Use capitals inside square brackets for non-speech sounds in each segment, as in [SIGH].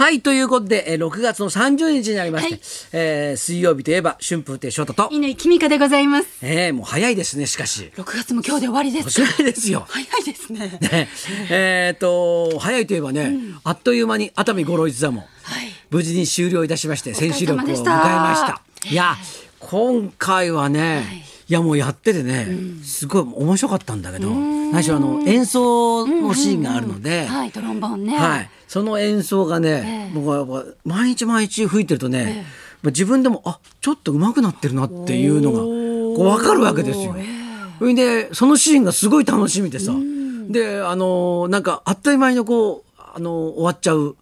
はい、ということで、えー、6月の30日になりまして、はいえー水曜日といえば、春風亭昇太と、乾きみかでございます。えーもう早いですね、しかし。6月も今日で終わりですおしまいですよ。早いですね。ね、えっと、早いといえばね、あっという間に熱海五郎一座も、はい。無事に終了いたしまして、千秋楽を迎えましたた。いや、今回はね、い、やもうやっててね、すごい面白かったんだけど、何しろあの演奏のシーンがあるので、はい、トロンボーンね。はい、その演奏がね、僕はやっぱ毎日毎日吹いてるとね、まあ自分でもあちょっと上手くなってるなっていうのがこう分かるわけですよ。それでそのシーンがすごい楽しみでさ、であのなんかあっという間にこうあの終わっちゃう、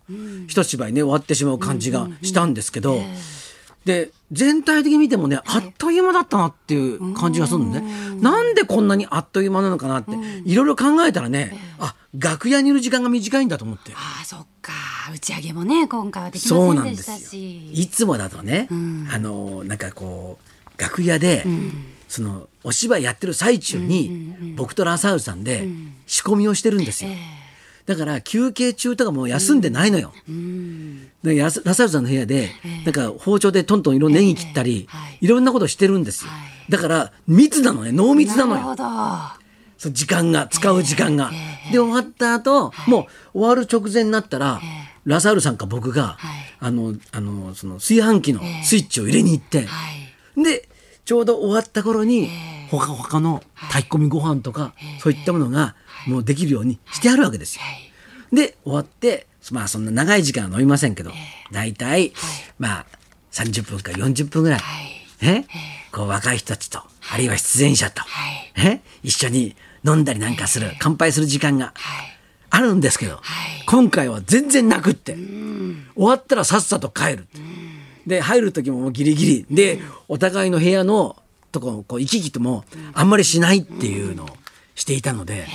一芝居ね終わってしまう感じがしたんですけど。で全体的に見てもねあっという間だったなっていう感じがするのね。なんでこんなにあっという間なのかなっていろいろ考えたらねあ楽屋にいる時間が短いんだと思って。ああ、そっか。打ち上げもね、今回はできそうませなんんでしたし。いつもだとね、あのなんかこう楽屋で、そのお芝居やってる最中に、僕とラサールさんで仕込みをしてるんですよ。だから休憩中とかもう休んでないのよ。でやすラサールさんの部屋で、なんか包丁でトントンいろんなネギ切ったり、い。いろんなことしてるんですよ。だから密なのね濃密なのよ。その時間が使う時間が。で終わった後、もう終わる直前になったら、ラサールさんか僕が、はい。あのあのその炊飯器のスイッチを入れに行って、はい。でちょうど終わった頃に、ほかほかの炊き込みご飯とか、そういったものがもうできるようにしてあるわけですよ。で終わってまあそんな長い時間は飲みませんけど、大体、まあ30分か40分ぐらい、ねこう若い人たちと、あるいは出演者と、ね一緒に飲んだりなんかする、乾杯する時間があるんですけど、今回は全然なくって、終わったらさっさと帰る。で入る時ももうギリギリ。でお互いの部屋のとここう行き来ともあんまりしないっていうのをしていたので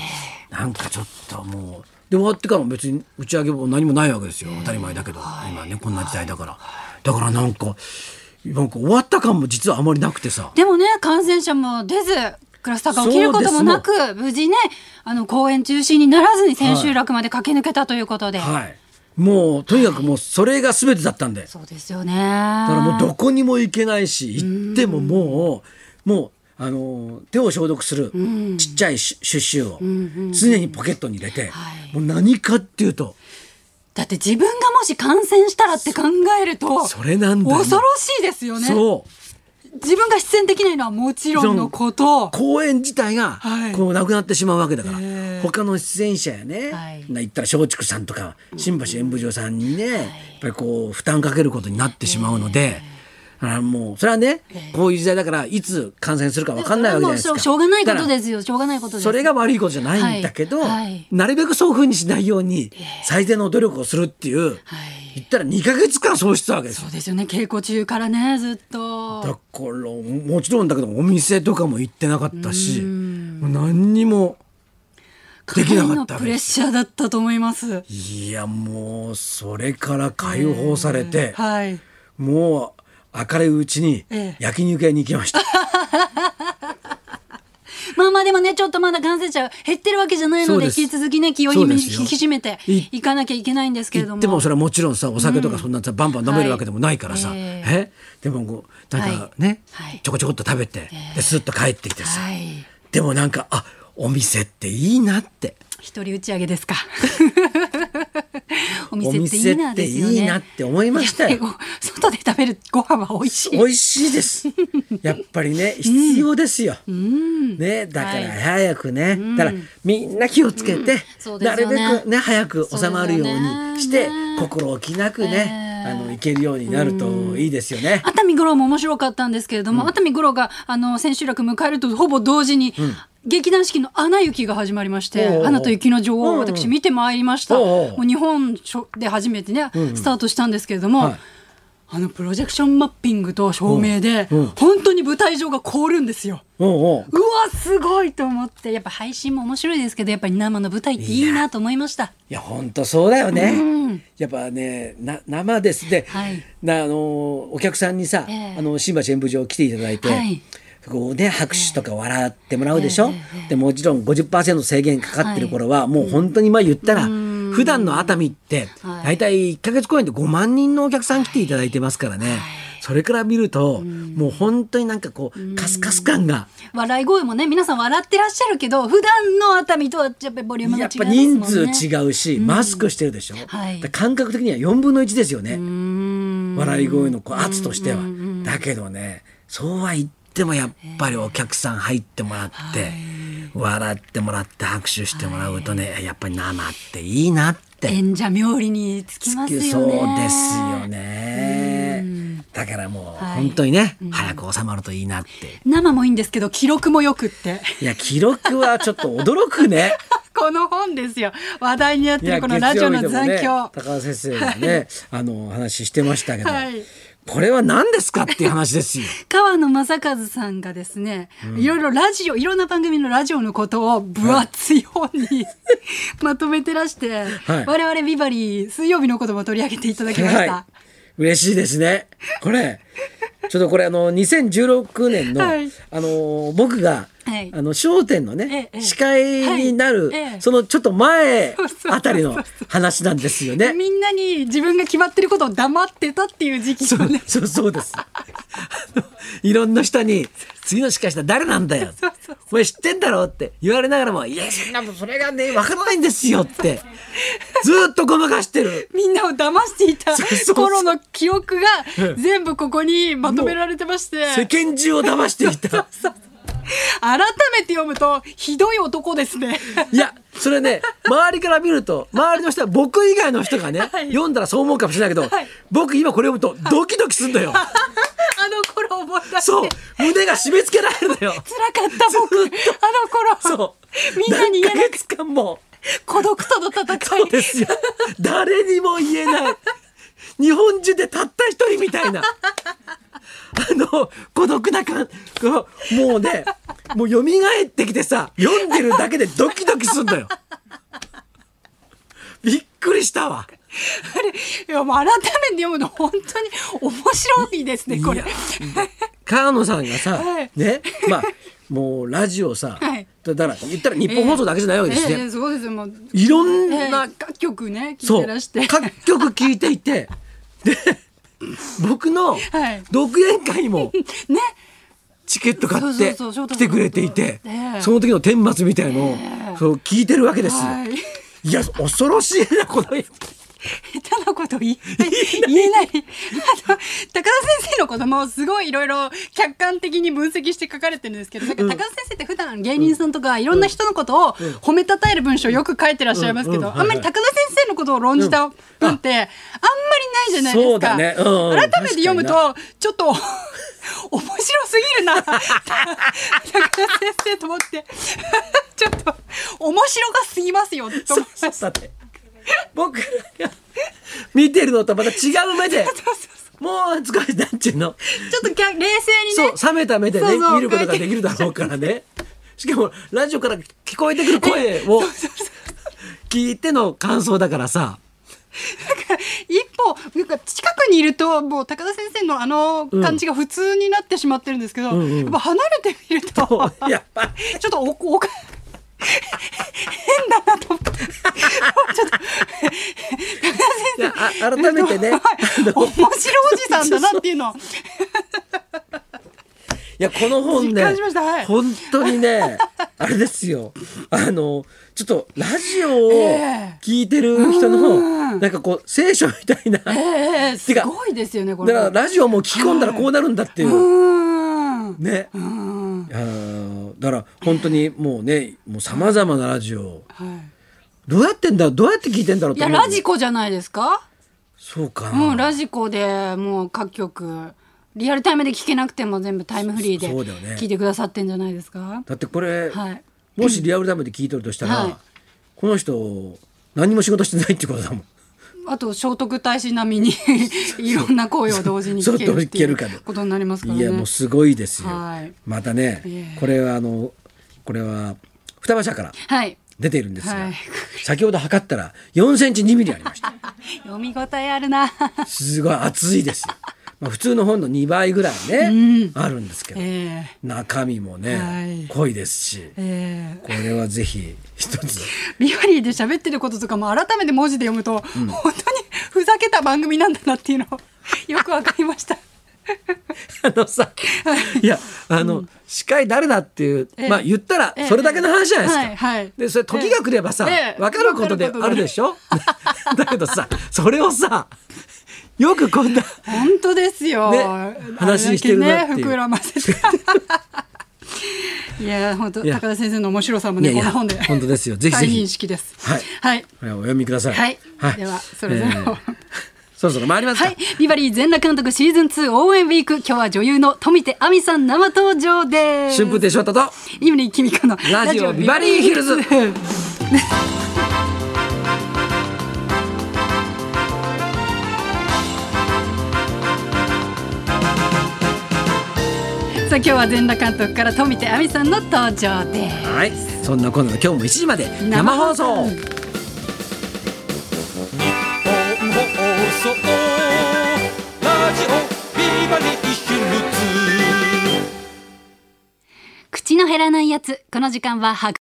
なんかちょっともうで終わってからも別に打ち上げも何もないわけですよ。当たり前だけど。今ねこんな時代だから。だからなんかなんか終わった感も実はあまりなくてさ。でもね、感染者も出ず、クラスターが起きることもなく、無事ね、あの、公演中止にならずに千秋楽まで駆け抜けたということで。はい。もうとにかくもうそれが全てだったんで。そうですよね。だからもうどこにも行けないし行ってももうもうあの手を消毒するちっちゃいシュシュッシュを常にポケットに入れてはい。もう何かっていうと。だって自分がもし感染したらって考えると、それなん恐ろしいですよね。そう。自分が出演できないのはもちろんのこと。公演自体がはい。こうなくなってしまうわけだから、へえ。他の出演者やね、はい。な言ったら松竹さんとか新橋演舞場さんにね、やっぱりこう負担かけることになってしまうので、だからもうそれはね、こういう時代だからいつ感染するか分かんないわけじゃないですか。しょうがないことですよ。しょうがないことです。それが悪いことじゃないんだけど、なるべくそういうふうにしないように最善の努力をするっていう、はい言ったら2か月間そうしてたわけですよそうですよね。稽古中からね、ずっと。だからもちろんだけどお店とかも行ってなかったし何にもできなかったプレッシャーだったと思います。いやもうそれから解放されて、はい。もう明るいうちにええ。焼肉屋に行きました。[LAUGHS] まあまあでもね、ちょっとまだ感染者減ってるわけじゃないので、引き続きね、気を引き締めていいかなきゃいけないんですけれども。行ってもそれはもちろんさお酒とかそんなさ、バンバン飲めるわけでもないからさ、はい。え。でもこうなんかね、はい。ちょこちょこっと食べて、でスッと帰ってきてさ、はい。でもなんかあお店っていいなって。一人打ち上げですか。おお店っていいな店ってですよね。いいなって思いましたよ。外で食べるご飯は美味しい。美味しいです。やっぱりね必要ですよ。ねだからはい。早くね、だからみんな気をつけて、なるべくね早く収まるようにして、心置きなくね、ええあのいけるようになるといいですよね。熱海五郎も面白かったんですけれども、熱海五郎があの千秋楽迎えるとほぼ同時に、劇団四季の「アナ雪」が始まりましておうおう「アナと雪の女王」うんうん。私見てまいりました、もう日本で初めてね、スタートしたんですけれども、はい。あのプロジェクションマッピングと照明で、本当に舞台上が凍るんですよ。おうわすごいと思ってやっぱ配信も面白いですけどやっぱり生の舞台っていいなと思いました。いや本当そうだよね、うん。やっぱねな生です。で、はい。なあのお客さんにさ、ええ。あの新橋演舞場来ていただいて、はいこうね拍手とか笑ってもらうでしょ、でもちろん50%制限かかってる頃は、もう本当にまあ言ったら、普段の熱海ってはい。大体1ヶ月公演で5万人のお客さん来ていただいてますからね、それから見ると、もう本当になんかこうカスカス感が、笑い声もね皆さん笑ってらっしゃるけど普段の熱海とはやっぱりボリュームが違いますやっぱ人数違うし、マスクしてるでしょ、はい。感覚的には4分の1ですよね、うん。笑い声のこう圧としては。だけどねそうは言ってもやっぱりお客さん入ってもらって、笑ってもらって拍手してもらうとね、やっぱり生っていいなって。演者冥利につきますよね。そうですよね。だからもうはい。本当にね、早く収まるといいなって。生もいいんですけど記録もよくって。いや記録はちょっと驚くね。[LAUGHS] この本ですよ。話題になってるこのラジオの残響、高橋先生がね、あの話してましたけど、はいこれは何ですかっていう話ですよ。[LAUGHS] 川野正和さんがですね、いろいろラジオいろんな番組のラジオのことを分厚い本に [LAUGHS] まとめてらして、はい我々ビバリー水曜日のことも取り上げていただきました。はい。嬉しいですね。これ、ちょっとこれあの2016年の、はいあの僕が、はいあの商店のね、ええ司会になる、はいええそのちょっと前あたりの話なんですよね。[LAUGHS] みんなに自分が決まってることを黙ってたっていう時期そう。そうそうです。いろんな人に次の司会者誰なんだよ。[LAUGHS] お前知ってんだろって言われながらもいやそんなもんそれがねわからないんですよって [LAUGHS] ずーっとごまかしてる。みんなを騙していた頃の記憶が全部ここにまとめられてまして世間中を騙していた。改めて読むとひどい男ですね。いやそれね周りから見ると周りの人は僕以外の人がね、はい読んだらそう思うかもしれないけど、はい僕今これ読むとドキドキすんだよ。[LAUGHS] 思い出して。そう。胸が締め付けられるのよ。[LAUGHS] 辛かった僕。あの頃。そう。みんなに言えなく間も。孤独との戦い。ですよ。誰にも言えない。日本中でたった一人みたいな。あの孤独な感。もうねもう蘇ってきてさ読んでるだけでドキドキすんのよ。びっくりしたわ。あれいやもう改めて読むの本当に面白いですねこれ川野さんがさ、はい。ねまあもうラジオさ、はい。だから言ったら日本放送だけじゃないわけですね。ええそうですよもう、いろんええな、各曲ね聞いてらして。各曲聴いていてで僕のはい。独演会も [LAUGHS] ね。チケット買って来てくれていてええ。その時の天末みたいのをそう聞いてるわけですよ。はい。いや恐ろしいなこの下手なこと言えない [LAUGHS] 言えない。あの高田先生のこともすごいいろいろ客観的に分析して書かれてるんですけどなんか高田先生って普段芸人さんとかいろんな人のことを褒めたたえる文章をよく書いてらっしゃいますけどあんまり高田先生のことを論じた文ってあんまりないじゃないですか。ね。うんうん。改めて読むとちょっと [LAUGHS] 面白すぎるな。[LAUGHS] 高田先生と思って。ちょっと面白がすぎますよと思いました。僕らが見てるのとまた違う目で [LAUGHS] もう少しなんちゅうの？ちょっときゃ冷静にね。そう冷めた目でねそうそう。見ることができるだろうからね。しかもラジオから聞こえてくる声を [LAUGHS] 聞いての感想だからさ。一歩なんか近くにいるともう高田先生のあの感じが普通になってしまってるんですけど、んうん。やっぱ離れてみるとやっぱ。[LAUGHS] ちょっとおおか [LAUGHS] 変だなと思って。[LAUGHS] ちょっと [LAUGHS] 高改めてね。はい。面白おじさんだなっていうの。をいやこの本ね実感しました。はい。本当にねあれですよ。あのちょっとラジオをええ。聞いてる人の、うん。なんかこう聖書みたいな、ええすごいですよねこだれからラジオも聞き込んだらこうなるんだっていう。う、ーんね、うーん。いやーだから本当にもうねもうさまざまなラジオ。はい。どうやってんだどうやって聞いてんだろういやラジコじゃないですか？そうか。な、もうラジコでもう各曲リアルタイムで聞けなくても全部タイムフリーで聞いてくださってんじゃないですか？だってこれ、はい。もしリアルタイムで聞いとるとしたら、はい。この人何も仕事してないってことだもんあと聖徳太子並みに [LAUGHS] いろんな声を同時に聞けるっていうことになりますからね。いやもうすごいですよ、はい。またね、ええ。これはあのこれは双葉社からはい。出ているんですが、はい。先ほど測ったら4センチ2ミリありました。[LAUGHS] 読み応えあるな。すごい熱いですよまあ、普通の本の2倍ぐらいね、あるんですけど、え中身もね、はい。濃いですしええ。これはぜひ一つ。ビバリーで喋ってることとかも改めて文字で読むと、本当にふざけた番組なんだなっていうのよくわかりました。[LAUGHS] あのさい。やあの、司会誰だっていう、ええ。まあ言ったらええ。それだけの話じゃないですか。はいはい。でそれ時が来ればさ、ええ。分かることで。あるでしょ？[LAUGHS] だけどさそれをさよくこんな。本当ですよ。ね。話にしてるなっていう。ね、膨らませて。[LAUGHS] いや本当高田先生の面白さもねこの本で。本当ですよ。ぜひぜひ。再認識です。はい。はい。はいお読みください。はい。ではそれぞれえーそろそろ参りますか。はい、ビバリー全裸監督シーズン2応援ウィーク。今日は女優の富手亜美さん生登場です。春風亭昇太と。イムリキミコのラジオビバリーヒルズ [LAUGHS] さあ今日は全裸監督から富手亜美さんの登場です。はい。そんな今度の今日も1時まで生放送。本放送ラジオビバリーヒルズ。口の減らないやつ。この時間は